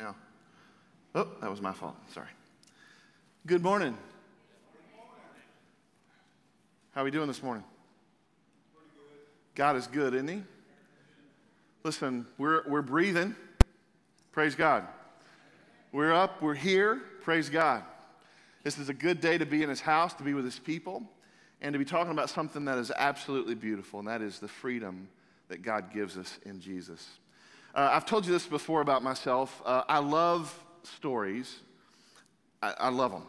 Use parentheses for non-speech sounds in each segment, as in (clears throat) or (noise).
now. Oh, that was my fault. Sorry. Good morning. How are we doing this morning? God is good, isn't He? Listen, we're, we're breathing. Praise God. We're up, we're here. Praise God. This is a good day to be in His house, to be with His people, and to be talking about something that is absolutely beautiful, and that is the freedom that God gives us in Jesus. Uh, I've told you this before about myself. Uh, I love stories, I, I love them.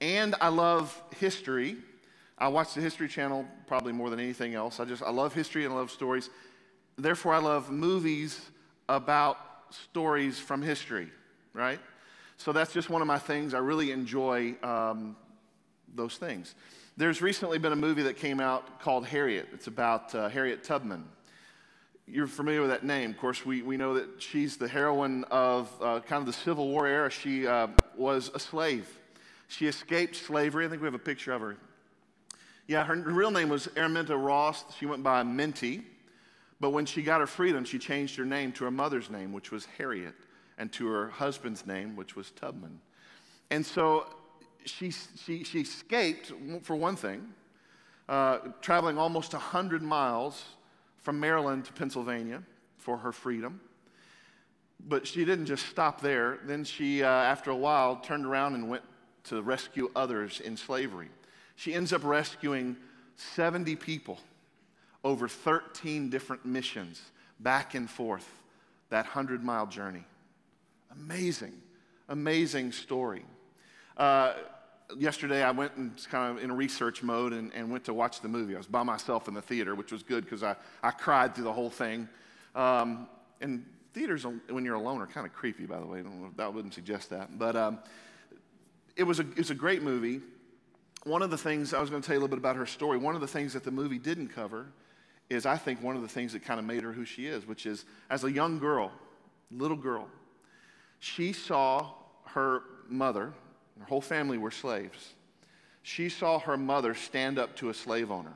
And I love history. I watch the History Channel probably more than anything else. I just, I love history and I love stories. Therefore, I love movies about stories from history, right? So that's just one of my things. I really enjoy um, those things. There's recently been a movie that came out called Harriet. It's about uh, Harriet Tubman you're familiar with that name. Of course, we, we know that she's the heroine of uh, kind of the Civil War era. She uh, was a slave. She escaped slavery. I think we have a picture of her. Yeah, her real name was Araminta Ross. She went by Minty. But when she got her freedom, she changed her name to her mother's name, which was Harriet, and to her husband's name, which was Tubman. And so she, she, she escaped, for one thing, uh, traveling almost 100 miles from Maryland to Pennsylvania for her freedom. But she didn't just stop there. Then she, uh, after a while, turned around and went to rescue others in slavery. She ends up rescuing 70 people over 13 different missions back and forth that 100 mile journey. Amazing, amazing story. Uh, yesterday I went and kind of in research mode and, and, went to watch the movie. I was by myself in the theater, which was good because I, I cried through the whole thing. Um, and theaters, when you're alone, are kind of creepy, by the way. I, wouldn't suggest that. But um, it, was a, it was a great movie. One of the things, I was going to tell you a little bit about her story. One of the things that the movie didn't cover is, I think, one of the things that kind of made her who she is, which is as a young girl, little girl, she saw her mother, her whole family were slaves. She saw her mother stand up to a slave owner.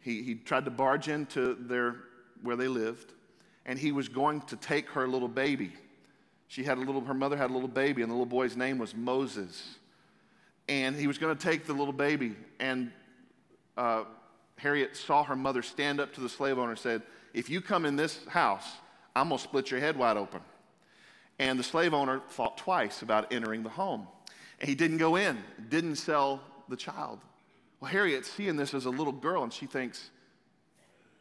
He, he tried to barge into their, where they lived, and he was going to take her little baby. She had a little, her mother had a little baby, and the little boy's name was Moses. And he was going to take the little baby, and uh, Harriet saw her mother stand up to the slave owner and said, If you come in this house, I'm going to split your head wide open. And the slave owner thought twice about entering the home. And he didn't go in, didn't sell the child. Well, Harriet's seeing this as a little girl, and she thinks,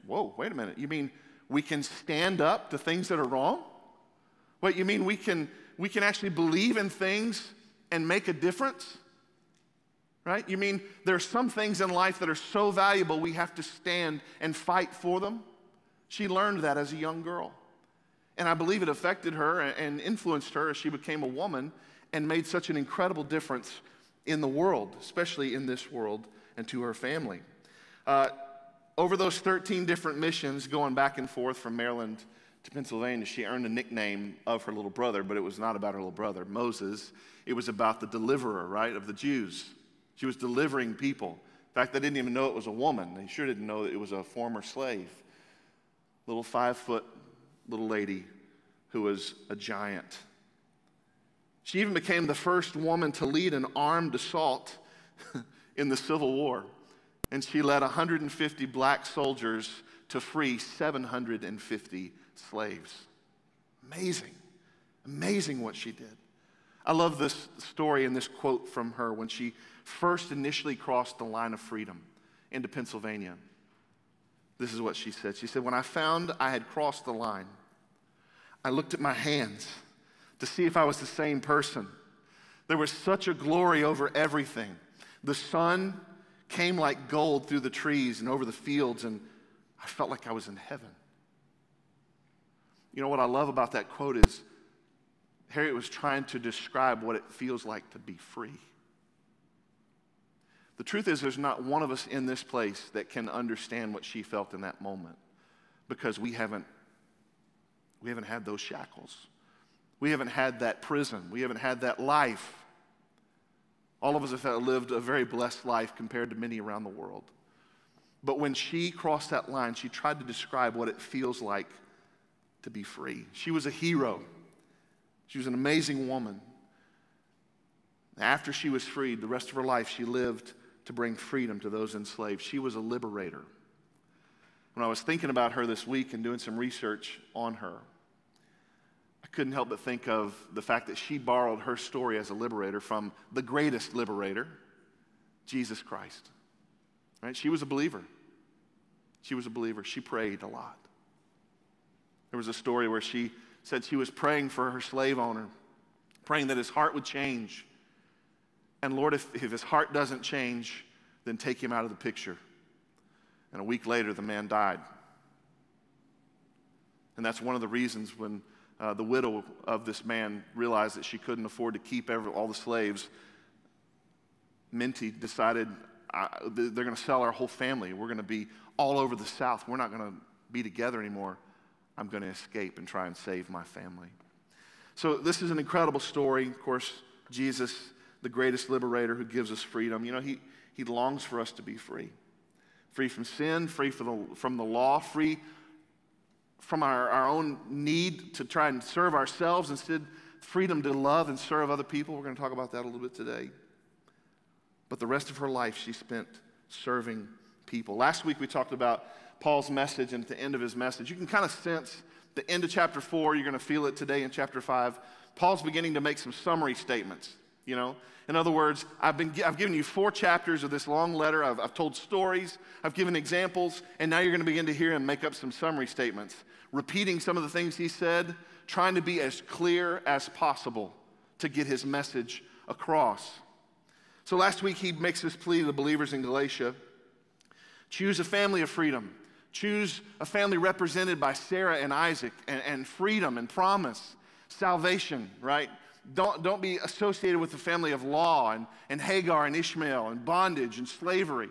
Whoa, wait a minute. You mean we can stand up to things that are wrong? What, you mean we can, we can actually believe in things and make a difference? Right? You mean there are some things in life that are so valuable we have to stand and fight for them? She learned that as a young girl. And I believe it affected her and influenced her as she became a woman and made such an incredible difference in the world, especially in this world, and to her family. Uh, over those 13 different missions going back and forth from Maryland to Pennsylvania, she earned a nickname of her little brother, but it was not about her little brother, Moses. It was about the deliverer, right, of the Jews. She was delivering people. In fact, they didn't even know it was a woman. They sure didn't know that it was a former slave. Little five foot little lady who was a giant. She even became the first woman to lead an armed assault (laughs) in the Civil War. And she led 150 black soldiers to free 750 slaves. Amazing. Amazing what she did. I love this story and this quote from her when she first initially crossed the line of freedom into Pennsylvania. This is what she said. She said, When I found I had crossed the line, I looked at my hands to see if I was the same person. There was such a glory over everything. The sun came like gold through the trees and over the fields, and I felt like I was in heaven. You know what I love about that quote is Harriet was trying to describe what it feels like to be free. The truth is, there's not one of us in this place that can understand what she felt in that moment because we haven't, we haven't had those shackles. We haven't had that prison. We haven't had that life. All of us have lived a very blessed life compared to many around the world. But when she crossed that line, she tried to describe what it feels like to be free. She was a hero. She was an amazing woman. After she was freed, the rest of her life, she lived to bring freedom to those enslaved. She was a liberator. When I was thinking about her this week and doing some research on her, couldn't help but think of the fact that she borrowed her story as a liberator from the greatest liberator, Jesus Christ. Right? She was a believer. She was a believer. She prayed a lot. There was a story where she said she was praying for her slave owner, praying that his heart would change. And Lord, if, if his heart doesn't change, then take him out of the picture. And a week later, the man died. And that's one of the reasons when uh, the widow of this man realized that she couldn't afford to keep every, all the slaves, Minty decided they're going to sell our whole family. We're going to be all over the South. We're not going to be together anymore. I'm going to escape and try and save my family. So, this is an incredible story. Of course, Jesus, the greatest liberator who gives us freedom, you know, he, he longs for us to be free free from sin, free from the, from the law, free from our, our own need to try and serve ourselves, instead, freedom to love and serve other people. We're going to talk about that a little bit today. But the rest of her life, she spent serving people. Last week, we talked about Paul's message, and at the end of his message, you can kind of sense the end of chapter four. You're going to feel it today in chapter five. Paul's beginning to make some summary statements. You know, in other words, I've, been, I've given you four chapters of this long letter. I've, I've told stories, I've given examples, and now you're going to begin to hear him make up some summary statements, repeating some of the things he said, trying to be as clear as possible to get his message across. So last week, he makes this plea to the believers in Galatia choose a family of freedom. Choose a family represented by Sarah and Isaac and, and freedom and promise, salvation, right? Don't, don't be associated with the family of law and, and Hagar and Ishmael and bondage and slavery.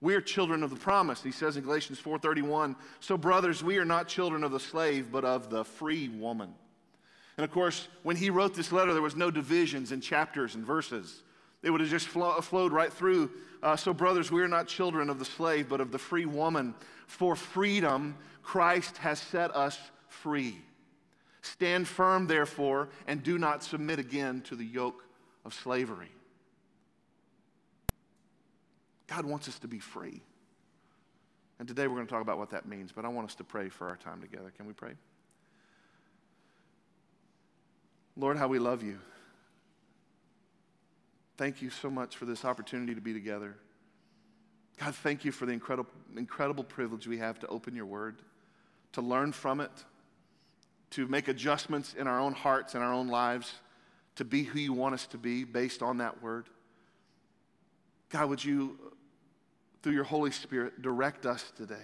We're children of the promise. He says in Galatians 4:31, "So brothers, we are not children of the slave, but of the free woman." And of course, when he wrote this letter, there was no divisions in chapters and verses. It would have just flow, flowed right through. Uh, so, brothers, we are not children of the slave, but of the free woman. For freedom, Christ has set us free. Stand firm, therefore, and do not submit again to the yoke of slavery. God wants us to be free. And today we're going to talk about what that means, but I want us to pray for our time together. Can we pray? Lord, how we love you. Thank you so much for this opportunity to be together. God, thank you for the incredible, incredible privilege we have to open your word, to learn from it, to make adjustments in our own hearts and our own lives, to be who you want us to be based on that word. God, would you, through your Holy Spirit, direct us today?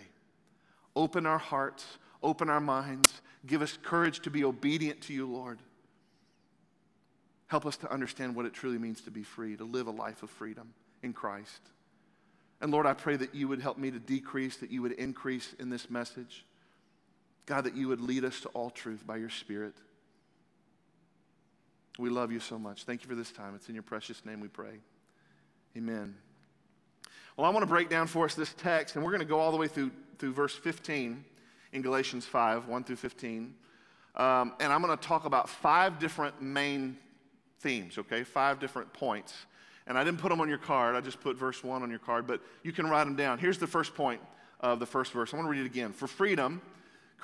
Open our hearts, open our minds, give us courage to be obedient to you, Lord. Help us to understand what it truly means to be free, to live a life of freedom in Christ. And Lord, I pray that you would help me to decrease, that you would increase in this message. God, that you would lead us to all truth by your Spirit. We love you so much. Thank you for this time. It's in your precious name we pray. Amen. Well, I want to break down for us this text, and we're going to go all the way through, through verse 15 in Galatians 5, 1 through 15. Um, and I'm going to talk about five different main themes, okay? Five different points. And I didn't put them on your card, I just put verse 1 on your card, but you can write them down. Here's the first point of the first verse. I want to read it again. For freedom,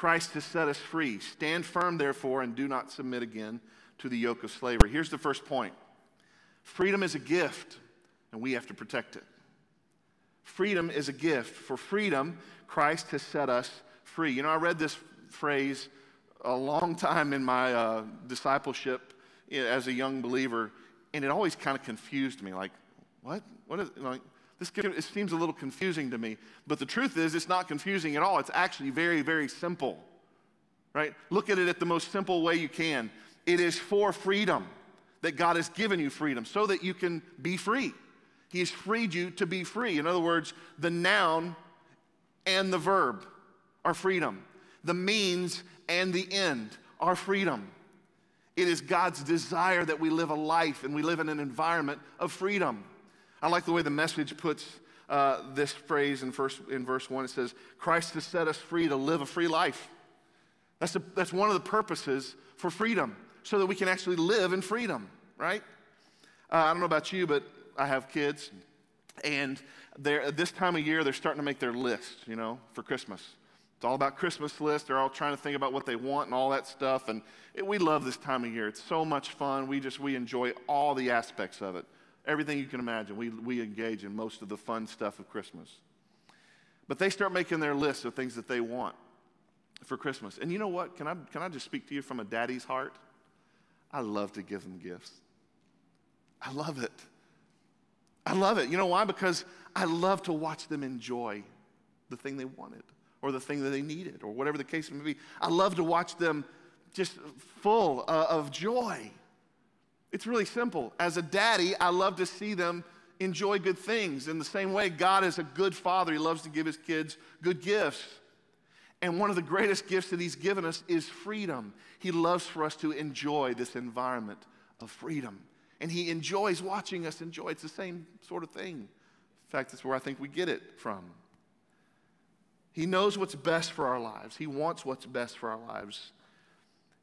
Christ has set us free. Stand firm, therefore, and do not submit again to the yoke of slavery. Here's the first point freedom is a gift, and we have to protect it. Freedom is a gift. For freedom, Christ has set us free. You know, I read this phrase a long time in my uh, discipleship as a young believer, and it always kind of confused me. Like, what? What is like? This it seems a little confusing to me. But the truth is, it's not confusing at all. It's actually very, very simple. Right? Look at it at the most simple way you can. It is for freedom that God has given you freedom so that you can be free. He has freed you to be free. In other words, the noun and the verb are freedom, the means and the end are freedom. It is God's desire that we live a life and we live in an environment of freedom. I like the way the message puts uh, this phrase in, first, in verse 1. It says, Christ has set us free to live a free life. That's, that's one of the purposes for freedom. so that we can actually live in freedom, right? Uh, I don't know about you, but I have kids, and they're, this time of year, they're starting to make their list, you know, for Christmas. It's all about Christmas lists. They're all trying to think about what they want and all that stuff. And it, we love this time of year. It's so much fun. We just, we enjoy all the aspects of it. Everything you can imagine. We, we engage in most of the fun stuff of Christmas. But they start making their list of things that they want for Christmas. And you know what? Can I, can I just speak to you from a daddy's heart? I love to give them gifts. I love it. I love it. You know why? Because I love to watch them enjoy the thing they wanted or the thing that they needed or whatever the case may be. I love to watch them just full uh, of joy. It's really simple. As a daddy, I love to see them enjoy good things. In the same way, God is a good father. He loves to give his kids good gifts. And one of the greatest gifts that he's given us is freedom. He loves for us to enjoy this environment of freedom. And he enjoys watching us enjoy. It's the same sort of thing. In fact, that's where I think we get it from. He knows what's best for our lives. He wants what's best for our lives.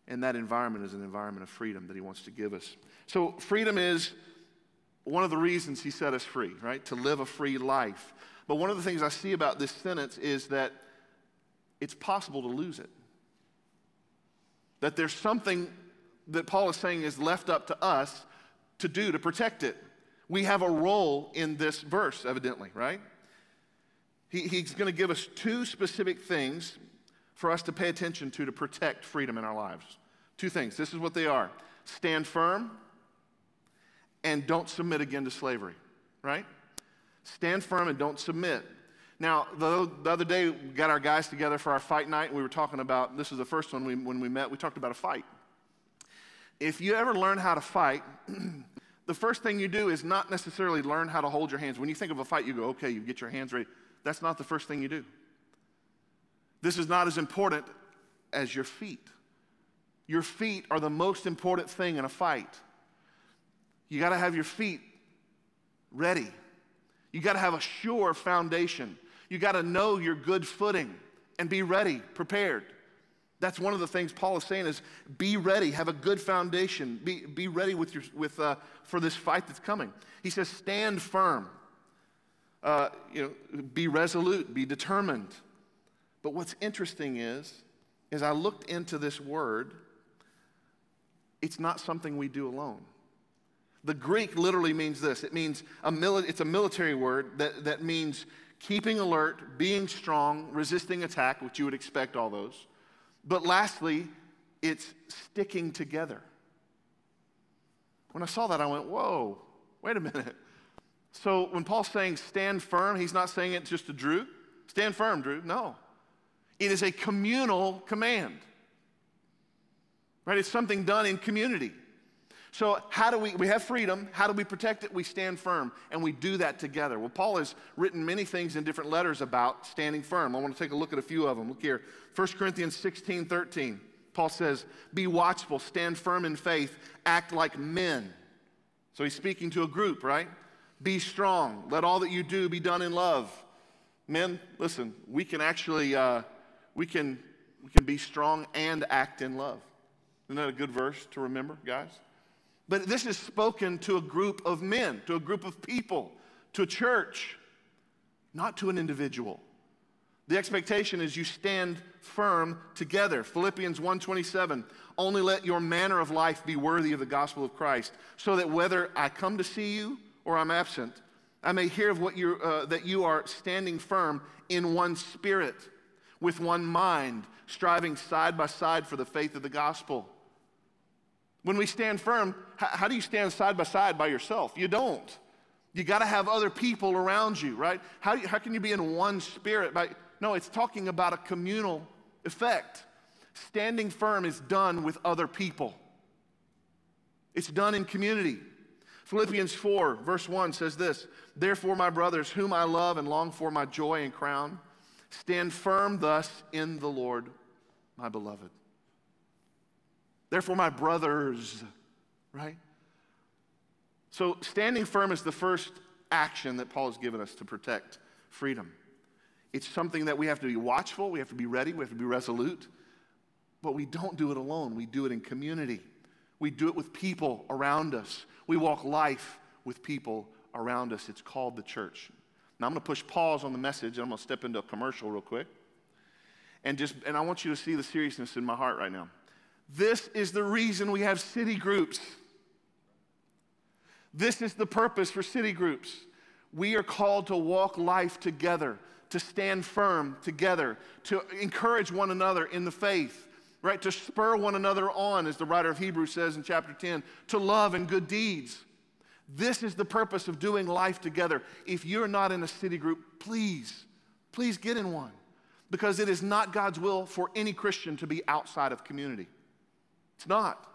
And that environment is an environment of freedom that He wants to give us. So, freedom is one of the reasons He set us free, right? To live a free life. But one of the things I see about this sentence is that it's possible to lose it. That there's something that Paul is saying is left up to us to do to protect it. We have a role in this verse, evidently, right? He, he's going to give us two specific things for us to pay attention to to protect freedom in our lives. Two things. This is what they are stand firm and don't submit again to slavery, right? Stand firm and don't submit. Now, the, the other day, we got our guys together for our fight night, and we were talking about this is the first one we, when we met, we talked about a fight. If you ever learn how to fight, (clears throat) the first thing you do is not necessarily learn how to hold your hands. When you think of a fight, you go, okay, you get your hands ready. That's not the first thing you do. This is not as important as your feet. Your feet are the most important thing in a fight. You got to have your feet ready. You got to have a sure foundation. You got to know your good footing and be ready, prepared. That's one of the things Paul is saying is be ready, have a good foundation, be, be ready with your, with, uh, for this fight that's coming. He says, stand firm uh, you know, be resolute, be determined. But what's interesting is, as I looked into this word, it's not something we do alone. The Greek literally means this it means a mili- it's a military word that, that means keeping alert, being strong, resisting attack, which you would expect all those. But lastly, it's sticking together. When I saw that, I went, whoa, wait a minute. So when Paul's saying stand firm, he's not saying it just to Drew. Stand firm, Drew. No. It is a communal command. Right? It's something done in community. So, how do we, we have freedom. How do we protect it? We stand firm, and we do that together. Well, Paul has written many things in different letters about standing firm. I want to take a look at a few of them. Look here 1 Corinthians 16 13. Paul says, Be watchful, stand firm in faith, act like men. So, he's speaking to a group, right? Be strong. Let all that you do be done in love. Men, listen, we can actually, uh, we, can, we can be strong and act in love. Isn't that a good verse to remember, guys? But this is spoken to a group of men, to a group of people, to a church, not to an individual. The expectation is you stand firm together. Philippians 1:27, only let your manner of life be worthy of the gospel of Christ, so that whether I come to see you or I'm absent, I may hear of what you uh, that you are standing firm in one spirit, with one mind, striving side by side for the faith of the gospel. When we stand firm, how, do you stand side by side by yourself? You don't. You got to have other people around you, right? How, you, how can you be in one spirit? By, no, it's talking about a communal effect. Standing firm is done with other people, it's done in community. Philippians 4, verse 1 says this Therefore, my brothers, whom I love and long for my joy and crown, stand firm thus in the Lord, my beloved. Therefore, my brothers, right? So, standing firm is the first action that Paul has given us to protect freedom. It's something that we have to be watchful, we have to be ready, we have to be resolute, but we don't do it alone. We do it in community. We do it with people around us. We walk life with people around us. It's called the church. Now I'm going to push pause on the message and I'm going to step into a commercial real quick. And just and I want you to see the seriousness in my heart right now. This is the reason we have city groups. This is the purpose for city groups. We are called to walk life together, to stand firm together, to encourage one another in the faith, right? To spur one another on, as the writer of Hebrews says in chapter 10, to love and good deeds. This is the purpose of doing life together. If you're not in a city group, please, please get in one because it is not God's will for any Christian to be outside of community. It's not.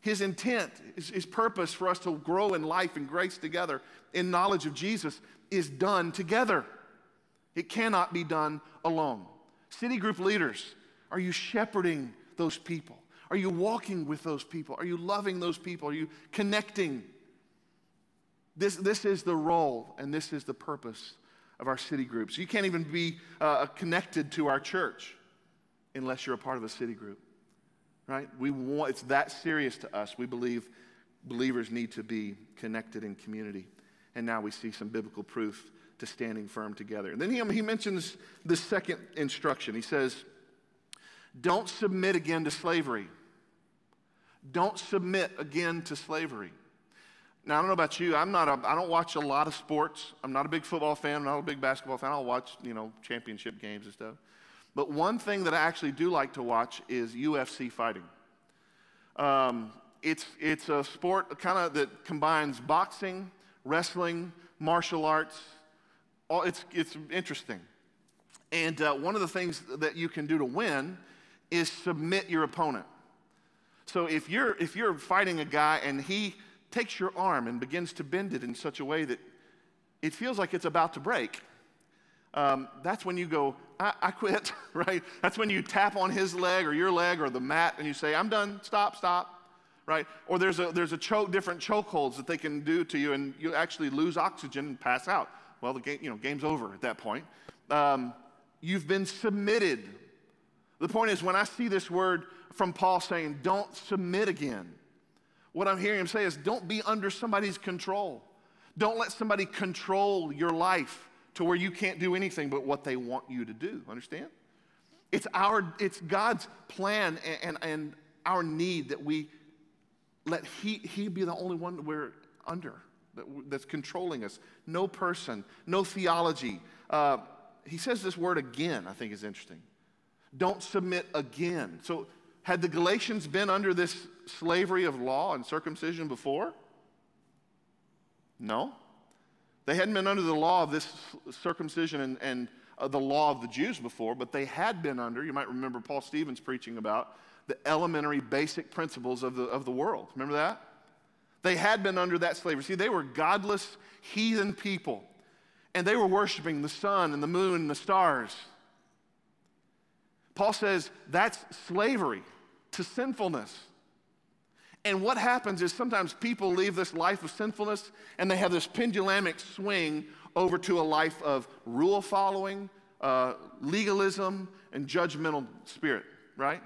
His intent, his, his, purpose for us to grow in life and grace together in knowledge of Jesus is done together. It cannot be done alone. City group leaders, are you shepherding those people? Are you walking with those people? Are you loving those people? Are you connecting? This, this is the role and this is the purpose of our city groups. You can't even be uh, connected to our church unless you're a part of a city group right? We want, it's that serious to us. We believe believers need to be connected in community. And now we see some biblical proof to standing firm together. And then he, he mentions the second instruction. He says, Don't submit again to slavery. Don't submit again to slavery. Now, I don't know about you. I'm not a, I don't watch a lot of sports. I'm not a big football fan. I'm not a big basketball fan. I'll watch, you know, championship games and stuff. But one thing that I actually do like to watch is UFC fighting. Um, it's, it's a sport kind of that combines boxing, wrestling, martial arts. All, it's, it's interesting. And uh, one of the things that you can do to win is submit your opponent. So if you're, if you're fighting a guy and he takes your arm and begins to bend it in such a way that it feels like it's about to break, um, that's when you go, I, I quit, (laughs) right? That's when you tap on his leg or your leg or the mat and you say, I'm done, stop, stop, right? Or there's a, there's a choke, different chokeholds that they can do to you and you actually lose oxygen and pass out. Well, the game, you know, game's over at that point. Um, you've been submitted. The point is, when I see this word from Paul saying, don't submit again, what I'm hearing him say is, don't be under somebody's control. Don't let somebody control your life to where you can't do anything but what they want you to do. Understand? It's our, it's God's plan and, and, and our need that we let he, he be the only one we're under that, that's controlling us. No person, no theology. Uh, he says this word again, I think is interesting. Don't submit again. So, had the Galatians been under this slavery of law and circumcision before? No. They hadn't been under the law of this circumcision and, and uh, the law of the Jews before, but they had been under, you might remember Paul Stevens preaching about the elementary basic principles of the, of the world. Remember that? They had been under that slavery. See, they were godless, heathen people, and they were worshiping the sun and the moon and the stars. Paul says that's slavery to sinfulness. And what happens is sometimes people leave this life of sinfulness and they have this pendulamic swing over to a life of rule following, uh, legalism, and judgmental spirit, right?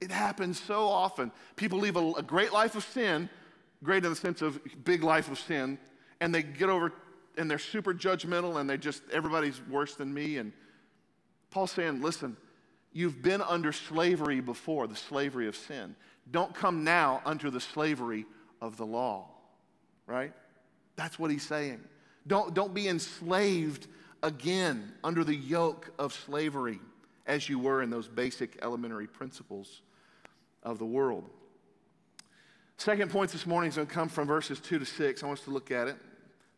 It happens so often. People leave a, a great life of sin, great in the sense of big life of sin, and they get over and they're super judgmental and they just, everybody's worse than me. And Paul's saying, listen, you've been under slavery before, the slavery of sin. Don't come now under the slavery of the law, right? That's what he's saying. Don't, don't be enslaved again under the yoke of slavery as you were in those basic elementary principles of the world. Second point this morning is going to come from verses 2 to 6. I want us to look at it.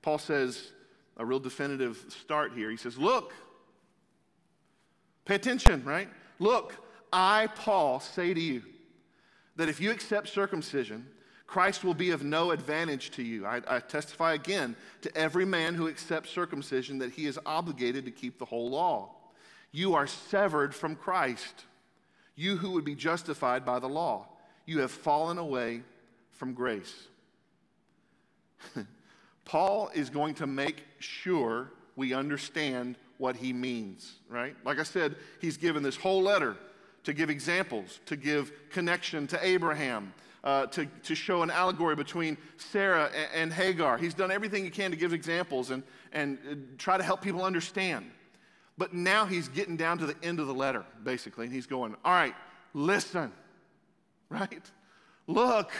Paul says a real definitive start here. He says, Look, pay attention, right? Look, I, Paul, say to you, that if you accept circumcision, Christ will be of no advantage to you. I, I, testify again to every man who accepts circumcision that he is obligated to keep the whole law. You are severed from Christ, you who would be justified by the law. You have fallen away from grace. (laughs) Paul is going to make sure we understand what he means, right? Like I said, he's given this whole letter to give examples, to give connection to Abraham, uh, to, to show an allegory between Sarah and, and, Hagar. He's done everything he can to give examples and, and uh, try to help people understand. But now he's getting down to the end of the letter, basically, and he's going, All right, listen, right? Look,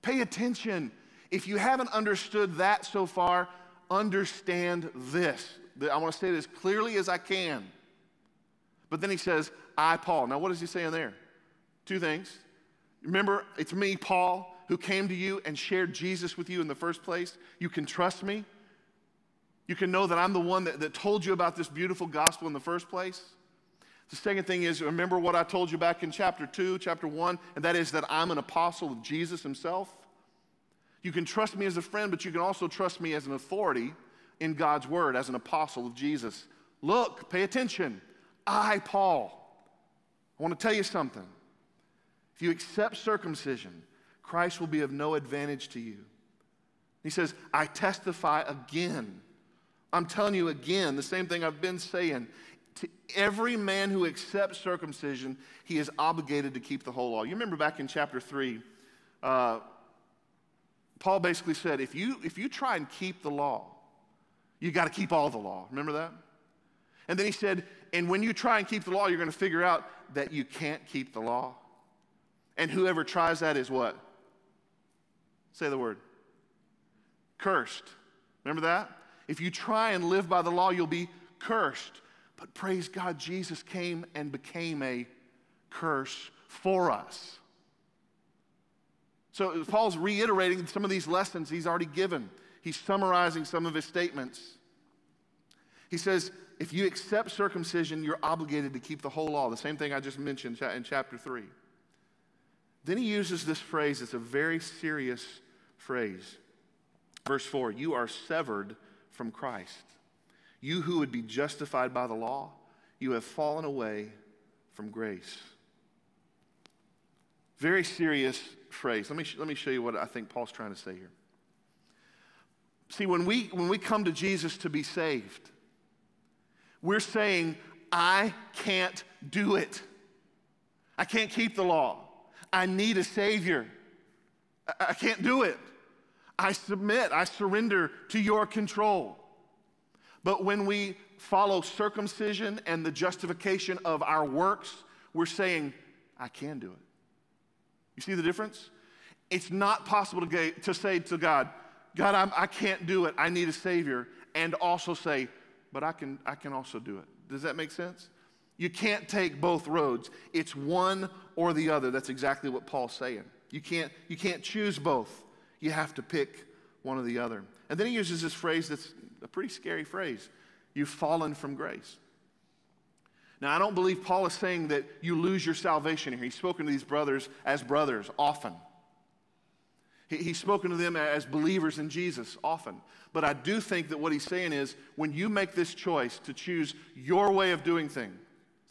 pay attention. If you haven't understood that so far, understand this. I want to say it as clearly as I can. But then he says, I, Paul. Now, what is he saying there? Two things. Remember, it's me, Paul, who came to you and shared Jesus with you in the first place. You can trust me. You can know that I'm the one that, that told you about this beautiful gospel in the first place. The second thing is remember what I told you back in chapter 2, chapter 1, and that is that I'm an apostle of Jesus himself. You can trust me as a friend, but you can also trust me as an authority in God's word, as an apostle of Jesus. Look, pay attention. I, Paul, I want to tell you something. If you accept circumcision, Christ will be of no advantage to you. He says, I testify again. I'm telling you again the same thing I've been saying. To every man who accepts circumcision, he is obligated to keep the whole law. You remember back in chapter 3, uh, Paul basically said, if you, if you try and keep the law, you got to keep all the law. Remember that? And then he said, and when you try and keep the law, you're going to figure out that you can't keep the law. And whoever tries that is what? Say the word. Cursed. Remember that? If you try and live by the law, you'll be cursed. But praise God, Jesus came and became a curse for us. So Paul's reiterating some of these lessons he's already given. He's summarizing some of his statements. He says, if you accept circumcision, you're obligated to keep the whole law. The same thing I just mentioned in chapter 3. Then he uses this phrase, it's a very serious phrase. Verse 4 You are severed from Christ. You who would be justified by the law, you have fallen away from grace. Very serious phrase. Let me, let me show you what I think Paul's trying to say here. See, when we, when we come to Jesus to be saved, we're saying, I can't do it. I can't keep the law. I need a Savior. I, I can't do it. I submit, I surrender to your control. But when we follow circumcision and the justification of our works, we're saying, I can do it. You see the difference? It's not possible to, to say to God, God, I'm, I can not do it. I need a Savior. And also say, but I can, I can also do it. Does that make sense? You can't take both roads. It's one or the other. That's exactly what Paul's saying. You can't, you can't choose both. You have to pick one or the other. And then he uses this phrase that's a pretty scary phrase you've fallen from grace. Now, I don't believe Paul is saying that you lose your salvation here. He's spoken to these brothers as brothers often. He, he's spoken to them as believers in Jesus often. But I do think that what he's saying is when you make this choice to choose your way of doing thing,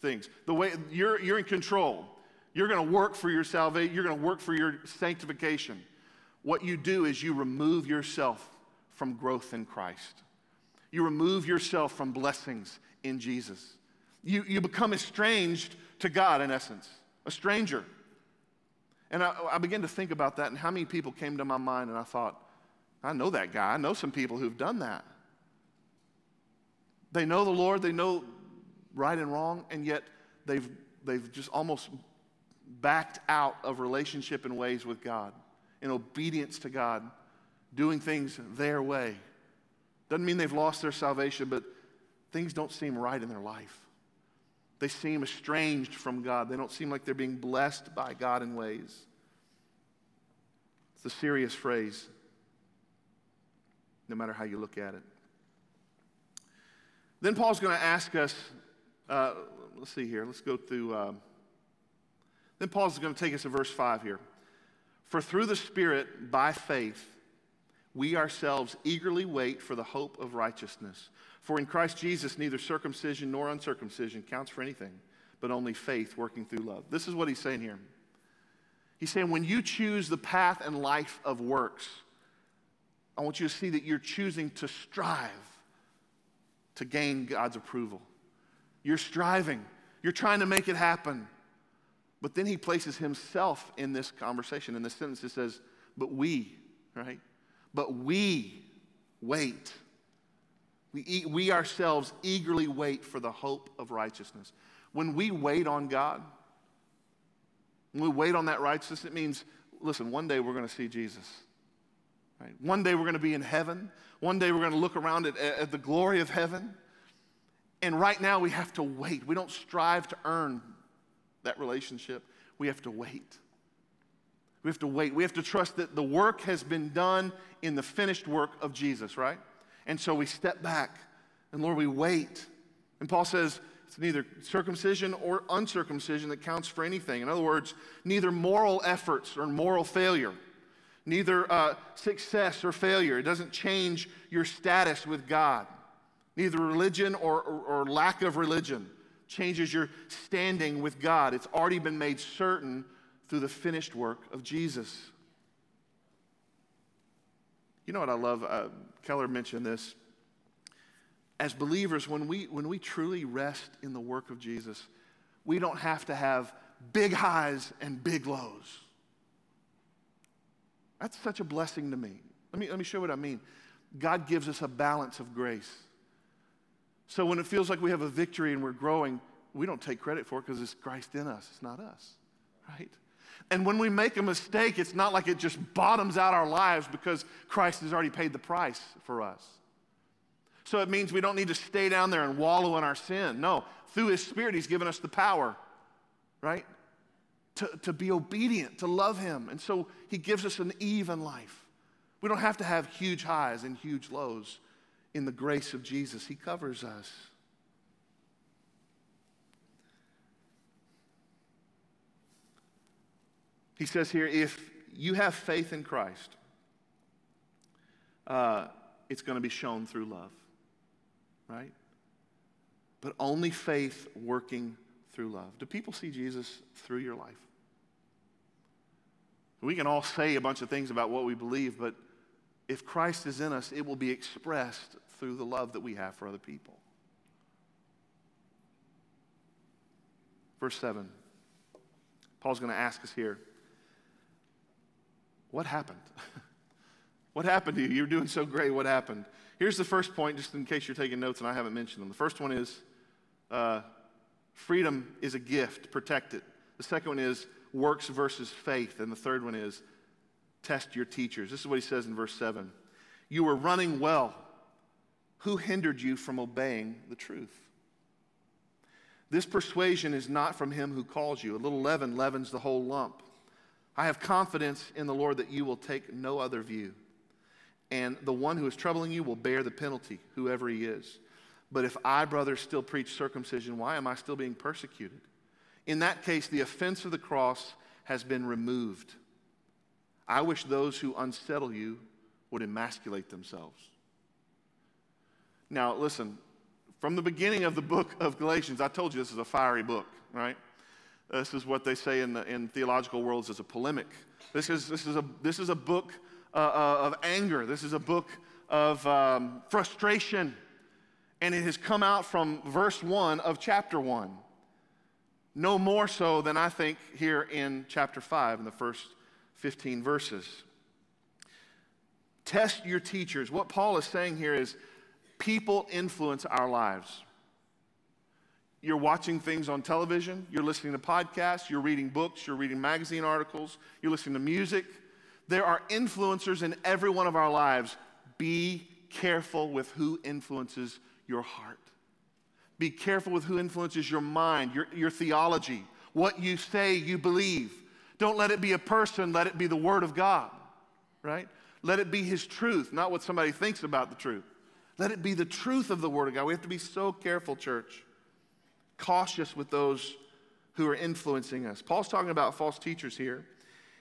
things, the way you're, you're in control, you're going to work for your salvation, you're going to work for your sanctification. What you do is you remove yourself from growth in Christ. You remove yourself from blessings in Jesus. You, you become estranged to God, in essence, a stranger. And I, I began to think about that and how many people came to my mind, and I thought, I know that guy. I know some people who've done that. They know the Lord, they know right and wrong, and yet they've, they've just almost backed out of relationship and ways with God, in obedience to God, doing things their way. Doesn't mean they've lost their salvation, but things don't seem right in their life. They seem estranged from God. They don't seem like they're being blessed by God in ways. It's a serious phrase, no matter how you look at it. Then Paul's going to ask us, uh, let's see here, let's go through. Uh, then Paul's going to take us to verse 5 here. For through the Spirit, by faith, we ourselves eagerly wait for the hope of righteousness. For in Christ Jesus, neither circumcision nor uncircumcision counts for anything, but only faith working through love. This is what he's saying here. He's saying, when you choose the path and life of works, I want you to see that you're choosing to strive to gain God's approval. You're striving. You're trying to make it happen. But then he places himself in this conversation. In this sentence, it says, But we, right? But we wait. We, we ourselves eagerly wait for the hope of righteousness. When we wait on God, when we wait on that righteousness, it means, listen, one day we're going to see Jesus. Right? One day we're going to be in heaven. One day we're going to look around at, at the glory of heaven. And right now we have to wait. We don't strive to earn that relationship. We have to wait. We have to wait. We have to trust that the work has been done in the finished work of Jesus, right? And so we step back and Lord, we wait. And Paul says it's neither circumcision or uncircumcision that counts for anything. In other words, neither moral efforts or moral failure, neither uh, success or failure. It doesn't change your status with God. Neither religion or, or, or lack of religion changes your standing with God. It's already been made certain through the finished work of Jesus. You know what I love? Uh, Keller mentioned this. As believers, when we, when we truly rest in the work of Jesus, we don't have to have big highs and big lows. That's such a blessing to me. Let me, let me show what I mean. God gives us a balance of grace. So when it feels like we have a victory and we're growing, we don't take credit for it because it's Christ in us, it's not us, right? And when we make a mistake, it's not like it just bottoms out our lives because Christ has already paid the price for us. So it means we don't need to stay down there and wallow in our sin. No, through His Spirit, He's given us the power, right? To, to be obedient, to love Him. And so He gives us an even life. We don't have to have huge highs and huge lows in the grace of Jesus. He covers us. He says here if you have faith in Christ, uh, it's going to be shown through love, right? But only faith working through love. Do people see Jesus through your life? We can all say a bunch of things about what we believe, but if Christ is in us, it will be expressed through the love that we have for other people. Verse 7. Paul's going to ask us here what happened? (laughs) what happened to you? You're doing so great. What happened? Here's the first point, just in case you're taking notes and I haven't mentioned them. The first one is uh, freedom is a gift, protect it. The second one is works versus faith. And the third one is test your teachers. This is what he says in verse 7. You were running well. Who hindered you from obeying the truth? This persuasion is not from him who calls you. A little leaven leavens the whole lump. I have confidence in the Lord that you will take no other view. And the one who is troubling you will bear the penalty, whoever he is. But if I, brothers, still preach circumcision, why am I still being persecuted? In that case, the offense of the cross has been removed. I wish those who unsettle you would emasculate themselves. Now, listen, from the beginning of the book of Galatians, I told you this is a fiery book, right? This is what they say in, the, in theological worlds as a polemic. This is, this is, a, this is a book uh, uh, of anger. This is a book of um, frustration. And it has come out from verse 1 of chapter 1. No more so than I think here in chapter 5 in the first 15 verses. Test your teachers. What Paul is saying here is people influence our lives. You're watching things on television, you're listening to podcasts, you're reading books, you're reading magazine articles, you're listening to music. There are influencers in every one of our lives. Be careful with who influences your heart. Be careful with who influences your mind, your, your theology, what you say you believe. Don't let it be a person, let it be the Word of God, right? Let it be His truth, not what somebody thinks about the truth. Let it be the truth of the Word of God. We have to be so careful, church cautious with those who are influencing us. Paul's talking about false teachers here.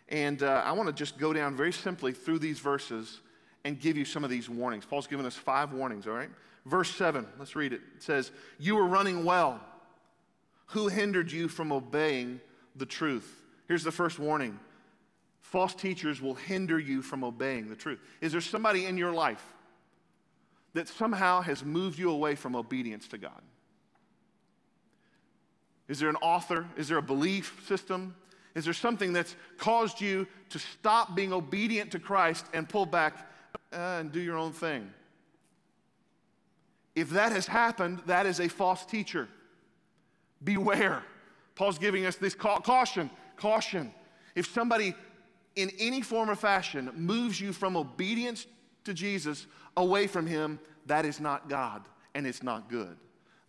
And uh, I want to just go down very simply through these verses and give you some of these warnings. Paul's given us five warnings, all right? Verse 7, let's read it. It says, You were running well. Who hindered you from obeying the truth? Here's the first warning false teachers will hinder you from obeying the truth. Is there somebody in your life that somehow has moved you away from obedience to God? Is there an author? Is there a belief system? Is there something that's caused you to stop being obedient to Christ and pull back uh, and do your own thing? If that has happened, that is a false teacher. Beware. Paul's giving us this caution caution. If somebody in any form or fashion moves you from obedience to Jesus away from Him, that is not God and it's not good.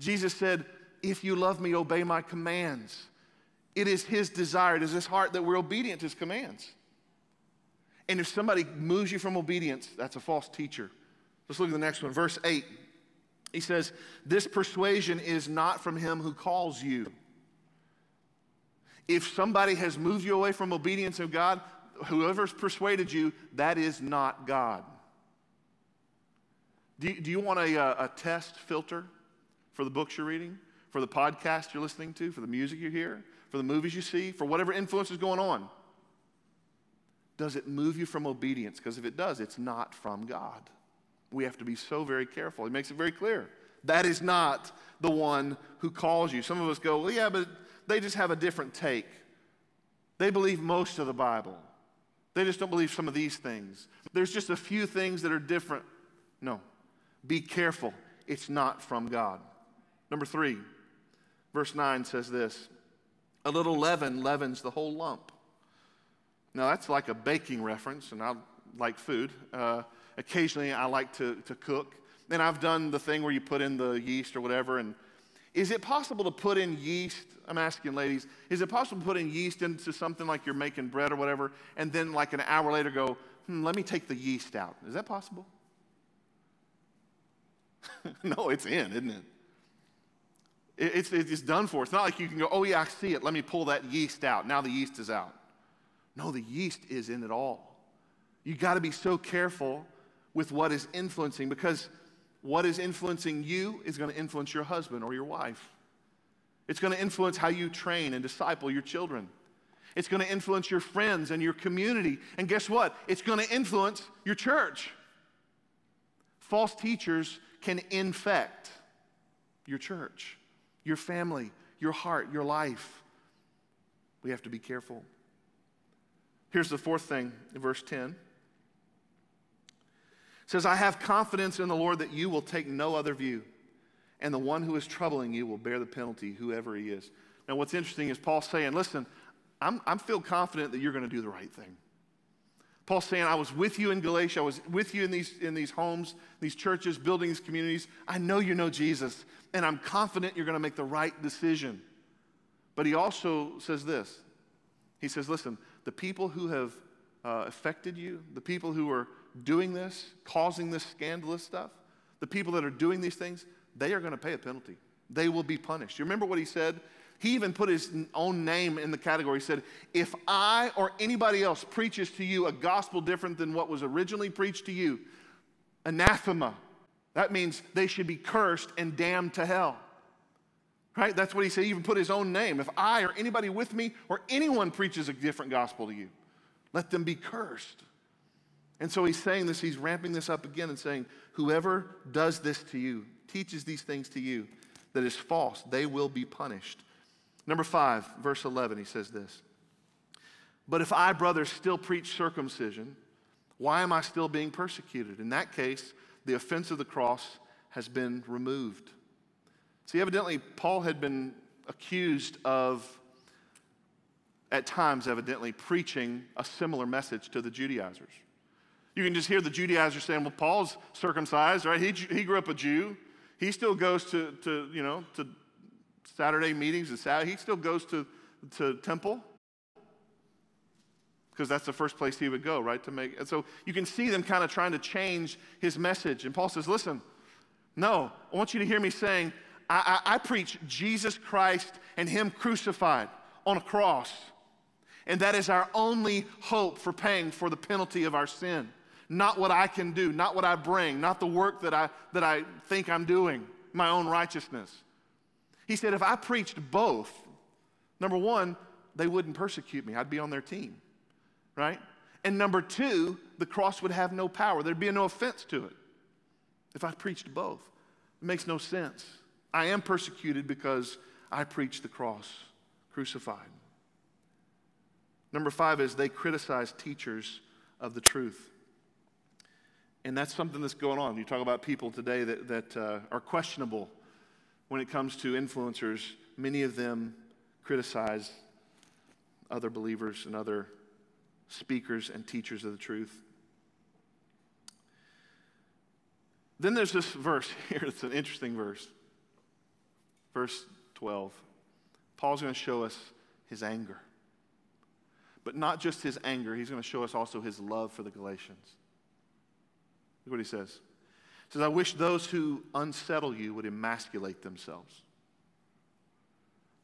Jesus said, If you love me, obey my commands. It is His desire, it is His heart that we're obedient to His commands. And if somebody moves you from obedience, that's a false teacher. Let's look at the next one. Verse 8. He says, This persuasion is not from Him who calls you. If somebody has moved you away from obedience of God, whoever's persuaded you, that is not God. Do you, do you want a, uh, a test filter for the books you're reading, for the podcast you're listening to, for the music you hear, for the movies you see, for whatever influence is going on? Does it move you from obedience? Because if it does, it's not from God. We have to be so very careful. He makes it very clear. That is not the one who calls you. Some of us go, well, yeah, but they just have a different take. They believe most of the Bible. They just don't believe some of these things. There's just a few things that are different. No. Be careful. It's not from God. Number three, verse 9 says this A little leaven leavens the whole lump. Now, that's like a baking reference, and I like food. Uh, occasionally, I like to, to cook. And I've done the thing where you put in the yeast or whatever, and is it possible to put in yeast? I'm asking ladies, is it possible to put in yeast into something like you're making bread or whatever, and then like an hour later go, hmm, let me take the yeast out? Is that possible? (laughs) no, it's in, isn't it? It's, it's done for. It's not like you can go, oh, yeah, I see it. Let me pull that yeast out. Now the yeast is out. No, the yeast is in it all. You got to be so careful with what is influencing because what is influencing you is going to influence your husband or your wife. It's going to influence how you train and disciple your children. It's going to influence your friends and your community. And guess what? It's going to influence your church. False teachers can infect your church, your family, your heart, your life. We have to be careful. Here's the fourth thing in verse 10 says, I have confidence in the Lord that you will take no other view, and the one who is troubling you will bear the penalty, whoever he is. Now, what's interesting is Paul saying, Listen, I'm, I'm feel confident that you're going to do the right thing. Paul's saying, I was with you in Galatia. I was with you in these, in these homes, these churches, building these communities. I know you know Jesus, and I'm confident you're going to make the right decision. But he also says this He says, Listen, the people who have uh, affected you, the people who are doing this, causing this scandalous stuff, the people that are doing these things, they are going to pay a penalty. They will be punished. You remember what he said? He even put his own name in the category. He said, If I or anybody else preaches to you a gospel different than what was originally preached to you, anathema. That means they should be cursed and damned to hell. Right? That's what he said. He even put his own name. If I or anybody with me or anyone preaches a different gospel to you, let them be cursed. And so he's saying this, he's ramping this up again and saying, Whoever does this to you, teaches these things to you that is false, they will be punished. Number five, verse 11, he says this But if I, brothers, still preach circumcision, why am I still being persecuted? In that case, the offense of the cross has been removed. See, evidently, Paul had been accused of, at times, evidently, preaching a similar message to the Judaizers. You can just hear the Judaizers saying, well, Paul's circumcised, right? He, he grew up a Jew. He still goes to, to you know, to Saturday meetings and Saturday. He still goes to, to temple because that's the first place he would go, right? To make and so you can see them kind of trying to change his message. And Paul says, "Listen, no, I want you to hear me saying, I, I, I preach Jesus Christ and Him crucified on a cross, and that is our only hope for paying for the penalty of our sin." not what I can do, not what I bring, not the work that I, that I think I'm doing, my own righteousness. He said, if I preached both, number one, they wouldn't persecute me. I'd be on their team, right? And number two, the cross would have no power. There'd be no offense to it if I preached both. It makes no sense. I am persecuted because I preach the cross crucified. Number five is they criticize teachers of the truth. And that's something that's going on. You talk about people today that, that uh, are questionable when it comes to influencers. Many of them criticize other believers and other speakers and teachers of the truth. Then there's this verse (laughs) here. It's an interesting verse. Verse 12. Paul's going to show us his anger. But not just his anger, he's going to show us also his love for the Galatians. Look what he says. Says, I wish those who unsettle you would emasculate themselves.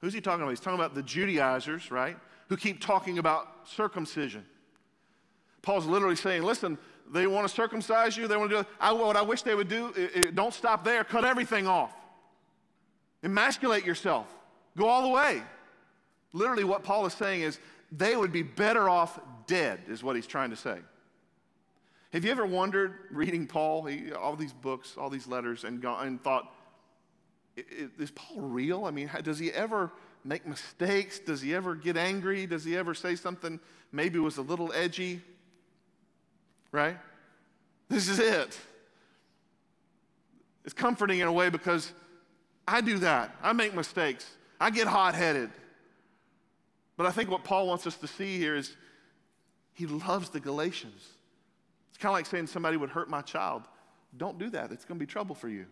Who's he talking about? He's talking about the Judaizers, right? Who keep talking about circumcision. Paul's literally saying, listen, they want to circumcise you. They want to do I, what I wish they would do. It, it, don't stop there. Cut everything off. Emasculate yourself. Go all the way. Literally, what Paul is saying is they would be better off dead, is what he's trying to say. Have you ever wondered, reading Paul, he, all these books, all these letters, and, and thought, is Paul real? I mean, does he ever make mistakes? Does he ever get angry? Does he ever say something maybe was a little edgy? Right? This is it. It's comforting in a way because I do that. I make mistakes. I get hot headed. But I think what Paul wants us to see here is he loves the Galatians. It's kind of like saying somebody would hurt my child. Don't do that, it's going to be trouble for you.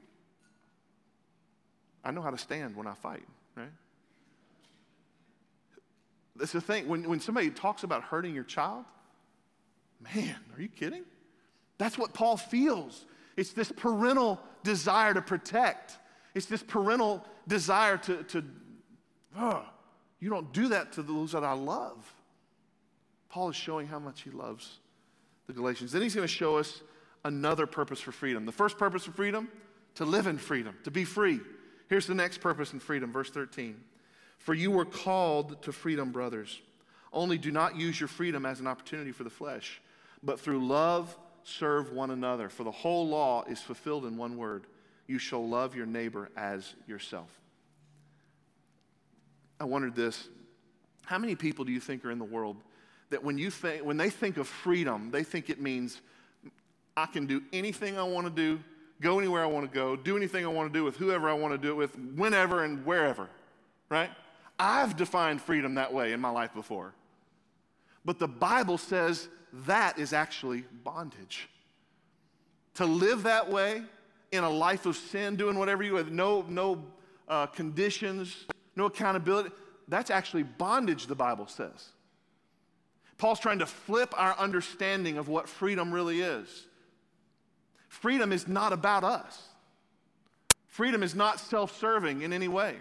I know how to stand when I fight, right? That's the thing. When, when somebody talks about hurting your child, man, are you kidding? That's what Paul feels. It's this parental desire to protect, it's this parental desire to, to you don't do that to those that I love. Paul is showing how much he loves the Galatians. Then he's going to show us another purpose for freedom. The first purpose for freedom, to live in freedom, to be free. Here's the next purpose in freedom, verse 13. For you were called to freedom, brothers. Only do not use your freedom as an opportunity for the flesh, but through love serve one another. For the whole law is fulfilled in one word you shall love your neighbor as yourself. I wondered this how many people do you think are in the world that when, you think, when they think of freedom, they think it means I can do anything I want to do, go anywhere I want to go, do anything I want to do with whoever I want to do it with, whenever and wherever, right? I've defined freedom that way in my life before. But the Bible says that is actually bondage. To live that way in a life of sin, doing whatever you have, no, no uh, conditions, no accountability, that's actually bondage, the Bible says. Paul's trying to flip our understanding of what freedom really is. Freedom is not about us. Freedom is not self serving in any way,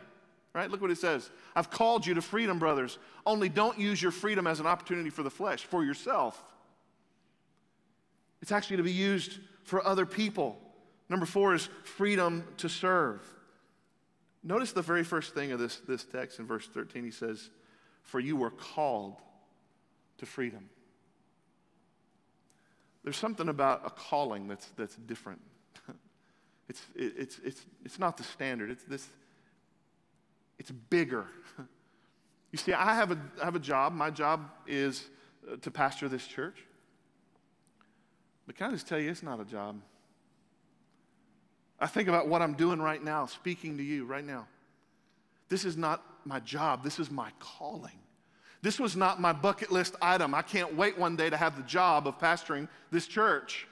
right? Look what it says. I've called you to freedom, brothers. Only don't use your freedom as an opportunity for the flesh, for yourself. It's actually to be used for other people. Number four is freedom to serve. Notice the very first thing of this, this text in verse 13. He says, For you were called to freedom. There's something about a calling that's, that's different. (laughs) it's, it, it's, it's, it's not the standard, it's, this, it's bigger. (laughs) you see, I have, a, I have a job. My job is uh, to pastor this church. But can I just tell you, it's not a job. I think about what I'm doing right now, speaking to you right now. This is not my job, this is my calling. This was not my bucket list item. I can't wait one day to have the job of pastoring this church.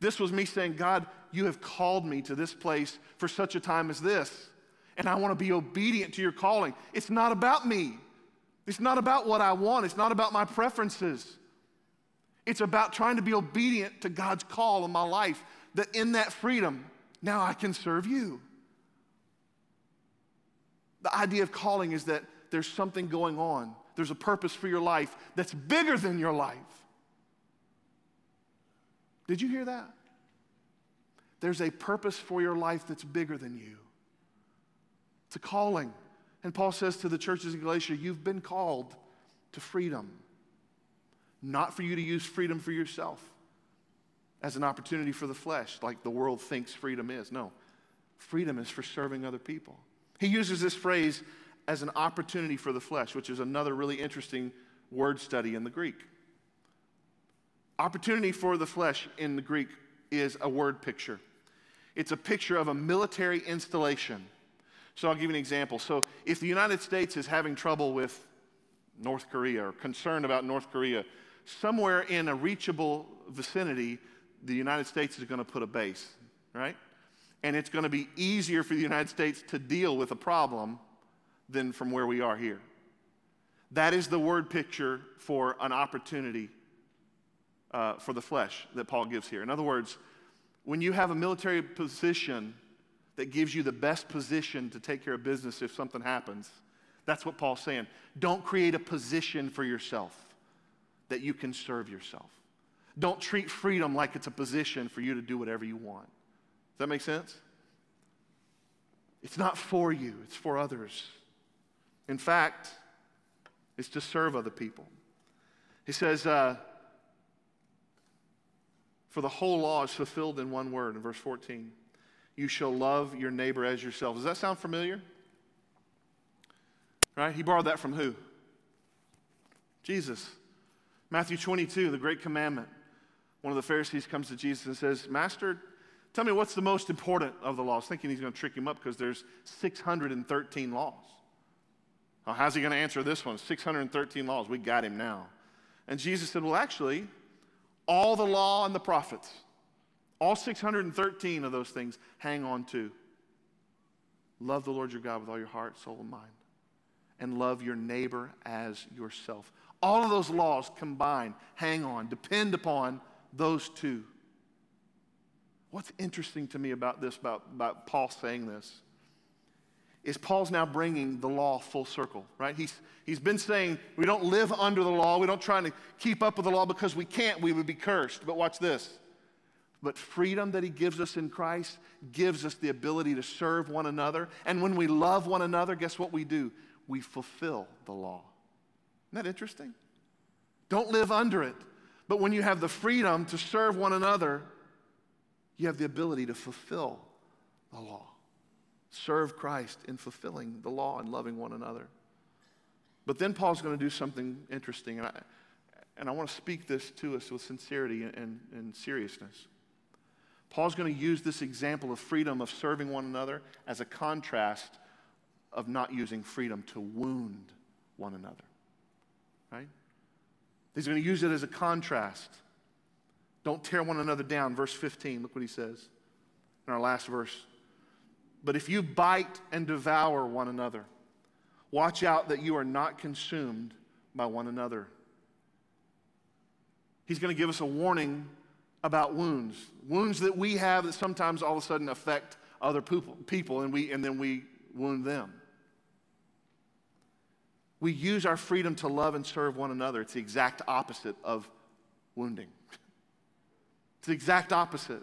This was me saying, God, you have called me to this place for such a time as this, and I want to be obedient to your calling. It's not about me, it's not about what I want, it's not about my preferences. It's about trying to be obedient to God's call in my life, that in that freedom, now I can serve you. The idea of calling is that there's something going on, there's a purpose for your life that's bigger than your life. Did you hear that? There's a purpose for your life that's bigger than you. It's a calling. And Paul says to the churches in Galatia, You've been called to freedom, not for you to use freedom for yourself as an opportunity for the flesh, like the world thinks freedom is. No, freedom is for serving other people. He uses this phrase as an opportunity for the flesh, which is another really interesting word study in the Greek. Opportunity for the flesh in the Greek is a word picture. It's a picture of a military installation. So I'll give you an example. So if the United States is having trouble with North Korea or concerned about North Korea, somewhere in a reachable vicinity, the United States is going to put a base, right? And it's going to be easier for the United States to deal with a problem than from where we are here. That is the word picture for an opportunity uh, for the flesh that Paul gives here. In other words, when you have a military position that gives you the best position to take care of business if something happens, that's what Paul's saying. Don't create a position for yourself that you can serve yourself. Don't treat freedom like it's a position for you to do whatever you want. Does that make sense? It's not for you, it's for others. In fact, it's to serve other people. He says, uh, For the whole law is fulfilled in one word, in verse 14. You shall love your neighbor as yourself. Does that sound familiar? Right? He borrowed that from who? Jesus. Matthew 22, the great commandment. One of the Pharisees comes to Jesus and says, Master, tell me what's the most important of the laws? Thinking he's going to trick him up because there's 613 laws. Well, how's he going to answer this one? 613 laws. We got him now. And Jesus said, Well, actually, all the law and the prophets, all 613 of those things hang on to. Love the Lord your God with all your heart, soul, and mind. And love your neighbor as yourself. All of those laws combine, hang on, depend upon those two. What's interesting to me about this, about, about Paul saying this, is Paul's now bringing the law full circle, right? He's, he's been saying we don't live under the law, we don't try to keep up with the law because we can't, we would be cursed. But watch this. But freedom that he gives us in Christ gives us the ability to serve one another. And when we love one another, guess what we do? We fulfill the law. Isn't that interesting? Don't live under it. But when you have the freedom to serve one another, you have the ability to fulfill the law serve Christ in fulfilling the law and loving one another. But then Paul's going to do something interesting, and I, and I want to speak this to us with sincerity and, and seriousness. Paul's going to use this example of freedom of serving one another as a contrast of not using freedom to wound one another. Right? He's going to use it as a contrast. Don't tear one another down. Verse 15, look what he says in our last verse. But if you bite and devour one another, watch out that you are not consumed by one another. He's going to give us a warning about wounds. Wounds that we have that sometimes all of a sudden affect other people, and, we, and then we wound them. We use our freedom to love and serve one another. It's the exact opposite of wounding. It's the exact opposite.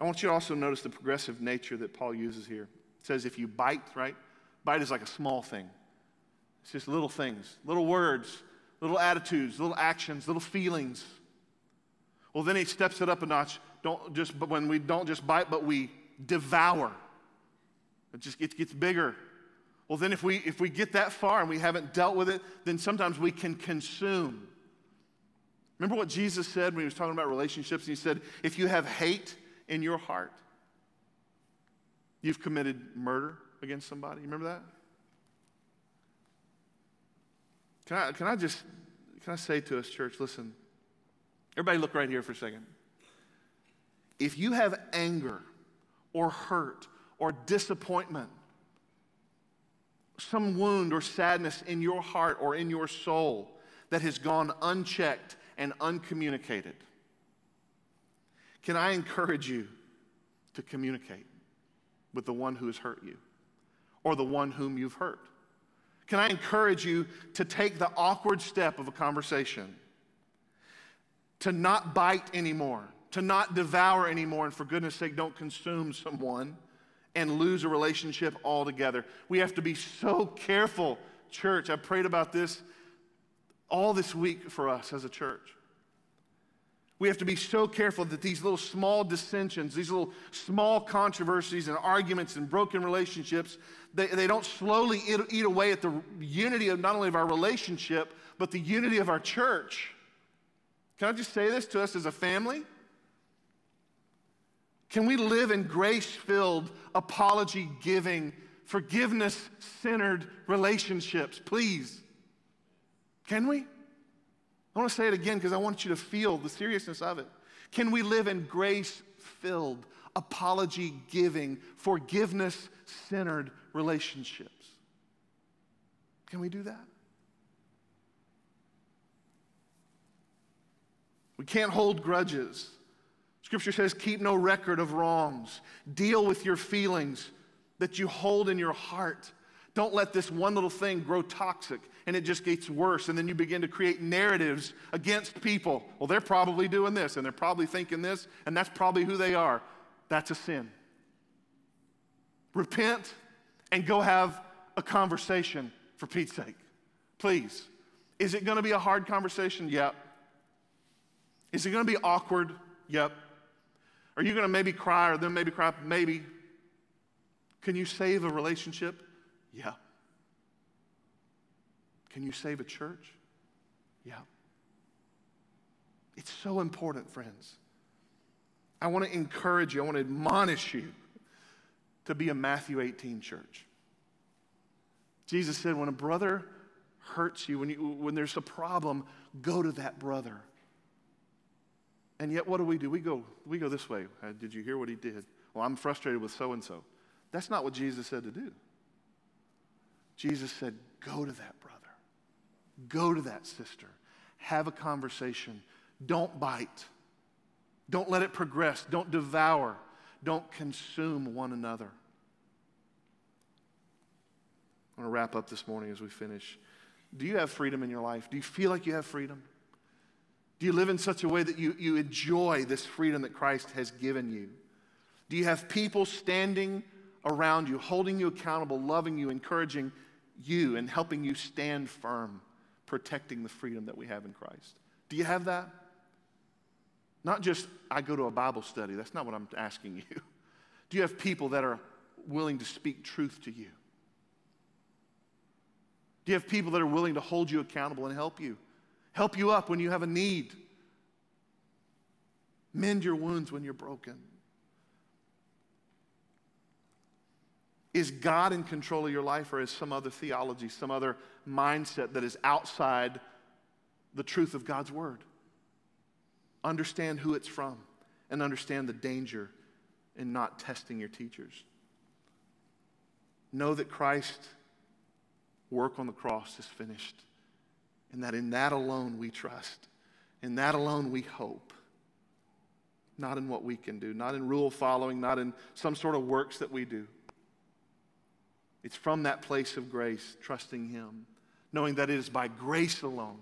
I want you to also notice the progressive nature that Paul uses here. It says, if you bite, right? Bite is like a small thing. It's just little things, little words, little attitudes, little actions, little feelings. Well, then he steps it up a notch. Don't just, but when we don't just bite, but we devour. It just it gets bigger. Well, then if we if we get that far and we haven't dealt with it, then sometimes we can consume. Remember what Jesus said when he was talking about relationships? He said, if you have hate in your heart, you've committed murder against somebody. Remember that? Can I, can I just can I say to us, church, listen, everybody look right here for a second. If you have anger or hurt or disappointment, some wound or sadness in your heart or in your soul that has gone unchecked and uncommunicated, can I encourage you to communicate with the one who has hurt you or the one whom you've hurt? Can I encourage you to take the awkward step of a conversation, to not bite anymore, to not devour anymore, and for goodness sake, don't consume someone and lose a relationship altogether? We have to be so careful, church. I prayed about this all this week for us as a church. We have to be so careful that these little small dissensions, these little small controversies and arguments and broken relationships, they, they don't slowly eat, eat away at the unity of not only of our relationship, but the unity of our church. Can I just say this to us as a family? Can we live in grace filled, apology giving, forgiveness centered relationships, please? Can we? I want to say it again because I want you to feel the seriousness of it. Can we live in grace filled, apology giving, forgiveness centered relationships? Can we do that? We can't hold grudges. Scripture says, keep no record of wrongs. Deal with your feelings that you hold in your heart. Don't let this one little thing grow toxic and it just gets worse. And then you begin to create narratives against people. Well, they're probably doing this and they're probably thinking this, and that's probably who they are. That's a sin. Repent and go have a conversation for Pete's sake. Please. Is it going to be a hard conversation? Yep. Is it going to be awkward? Yep. Are you going to maybe cry or then maybe cry? Maybe. Can you save a relationship? Yeah. Can you save a church? Yeah. It's so important, friends. I want to encourage you, I want to admonish you to be a Matthew 18 church. Jesus said, when a brother hurts you, when, you, when there's a problem, go to that brother. And yet, what do we do? We go, we go this way. Uh, did you hear what he did? Well, I'm frustrated with so and so. That's not what Jesus said to do. Jesus said, Go to that brother, go to that sister, have a conversation. Don't bite, don't let it progress, don't devour, don't consume one another. I want to wrap up this morning as we finish. Do you have freedom in your life? Do you feel like you have freedom? Do you live in such a way that you, you enjoy this freedom that Christ has given you? Do you have people standing around you, holding you accountable, loving you, encouraging you, and helping you stand firm, protecting the freedom that we have in Christ? Do you have that? Not just, I go to a Bible study. That's not what I'm asking you. Do you have people that are willing to speak truth to you? Do you have people that are willing to hold you accountable and help you? help you up when you have a need, mend your wounds when you're broken. Is God in control of your life, or is some other theology, some other mindset that is outside the truth of God's word? Understand who it's from and understand the danger in not testing your teachers. Know that Christ's work on the cross is finished and that in that alone we trust. In that alone we hope. Not in what we can do, not in rule following, not in some sort of works that we do. It's from that place of grace, trusting Him, knowing that it is by grace alone,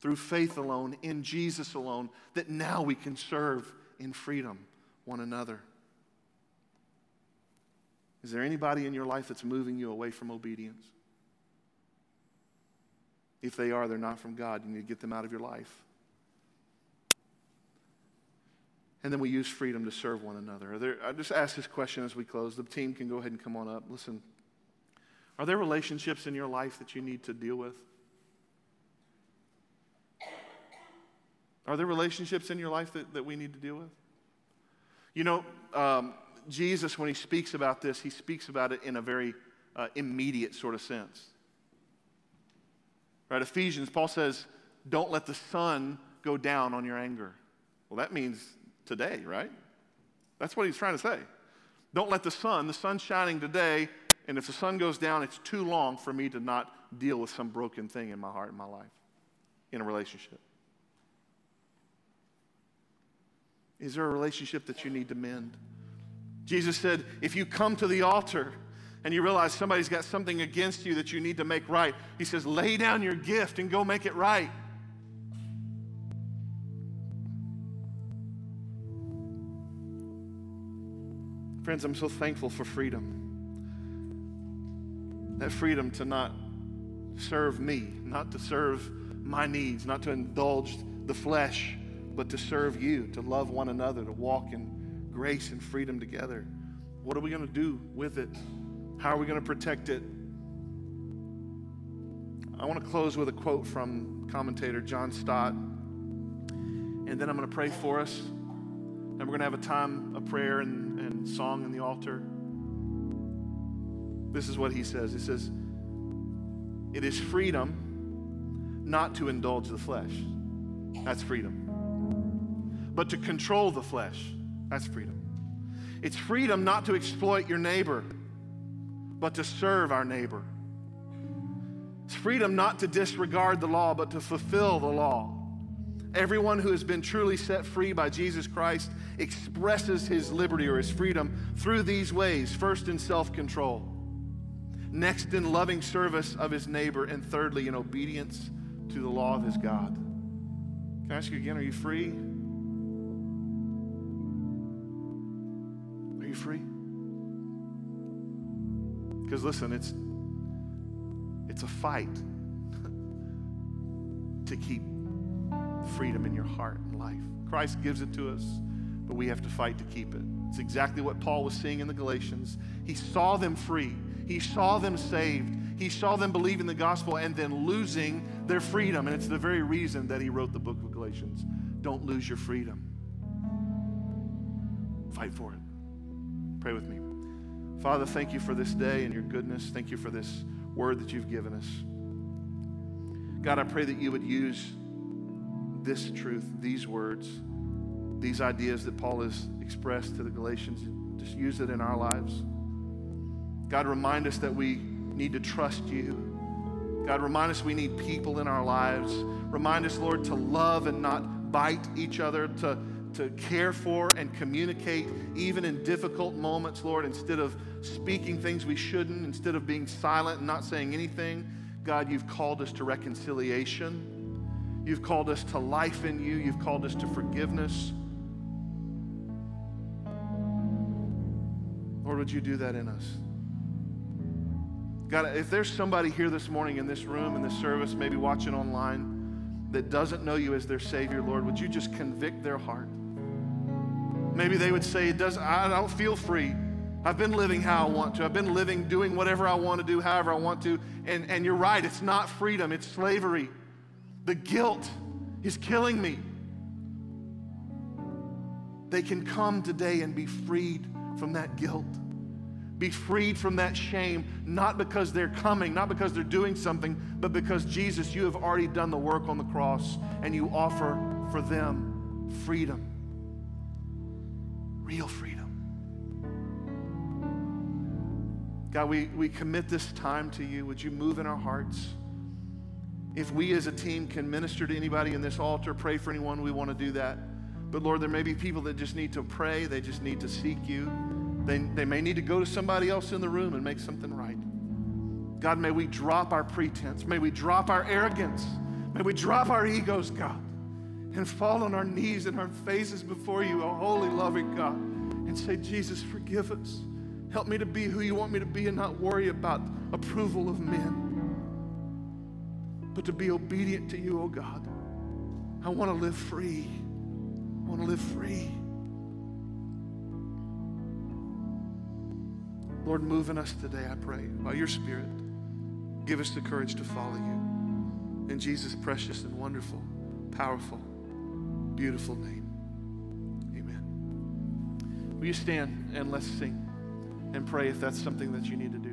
through faith alone, in Jesus alone, that now we can serve in freedom one another. Is there anybody in your life that's moving you away from obedience? If they are, they're not from God. You need to get them out of your life. And then we use freedom to serve one another. There, I just ask this question as we close. The team can go ahead and come on up. Listen, are there relationships in your life that you need to deal with? Are there relationships in your life that, that we need to deal with? You know, um, Jesus, when he speaks about this, he speaks about it in a very uh, immediate sort of sense. Right? Ephesians, Paul says, don't let the sun go down on your anger. Well, that means today, right? That's what he's trying to say. Don't let the sun, the sun's shining today, and if the sun goes down, it's too long for me to not deal with some broken thing in my heart, in my life, in a relationship. Is there a relationship that you need to mend? Jesus said, if you come to the altar, and you realize somebody's got something against you that you need to make right, he says, lay down your gift and go make it right. Friends, I'm so thankful for freedom. That freedom to not serve me, not to serve my needs, not to indulge the flesh, but to serve you, to love one another, to walk in grace and freedom together. What are we going to do with it? How are we going to protect it? I want to close with a quote from commentator John Stott, and then I'm going to pray for us, and we're going to have a time of prayer and, and song in the altar. This is what he says. He says, It is freedom not to indulge the flesh. That's freedom. But to control the flesh. That's freedom. It's freedom not to exploit your neighbor, but to serve our neighbor. It's freedom not to disregard the law, but to fulfill the law. Everyone who has been truly set free by Jesus Christ expresses his liberty or his freedom through these ways first in self control, next in loving service of his neighbor, and thirdly in obedience to the law of his God. Can I ask you again, are you free? Are you free? Because listen, it's it's a fight (laughs) to keep freedom in your heart and life. Christ gives it to us, but we have to fight to keep it. It's exactly what Paul was seeing in the Galatians. He saw them free, he saw them saved, he saw them believe in the gospel and then losing their freedom. And it's the very reason that he wrote the book of Galatians. Don't lose your freedom, fight for it. Pray with me. Father, thank you for this day and your goodness. Thank you for this word that you've given us. God, I pray that you would use this truth, these words, these ideas that Paul has expressed to the Galatians, just use it in our lives. God, remind us that we need to trust you. God, remind us we need people in our lives. Remind us, Lord, to love and not bite each other, to, to care for and communicate, even in difficult moments, Lord, instead of speaking things we shouldn't, instead of being silent and not saying anything. God, you've called us to reconciliation. You've called us to life in you. You've called us to forgiveness. Lord, would you do that in us? God, if there's somebody here this morning in this room, in this service, maybe watching online, that doesn't know you as their Savior, Lord, would you just convict their heart? Maybe they would say, it does, I don't feel free. I've been living how I want to. I've been living doing whatever I want to do, however I want to. And, and you're right, it's not freedom, it's slavery. The guilt is killing me. They can come today and be freed from that guilt. Be freed from that shame, not because they're coming, not because they're doing something, but because Jesus, you have already done the work on the cross and you offer for them freedom. Real freedom. God, we, we commit this time to you. Would you move in our hearts? If we as a team can minister to anybody in this altar, pray for anyone, we want to do that. But Lord, there may be people that just need to pray, they just need to seek you. They, they may need to go to somebody else in the room and make something right. God, may we drop our pretense. May we drop our arrogance. May we drop our egos, God, and fall on our knees and our faces before you, a holy, loving God, and say, Jesus, forgive us. Help me to be who you want me to be and not worry about approval of men but to be obedient to you, oh God. I want to live free. I want to live free. Lord, move in us today, I pray, by your Spirit. Give us the courage to follow you. In Jesus' precious and wonderful, powerful, beautiful name. Amen. Will you stand and let's sing and pray if that's something that you need to do?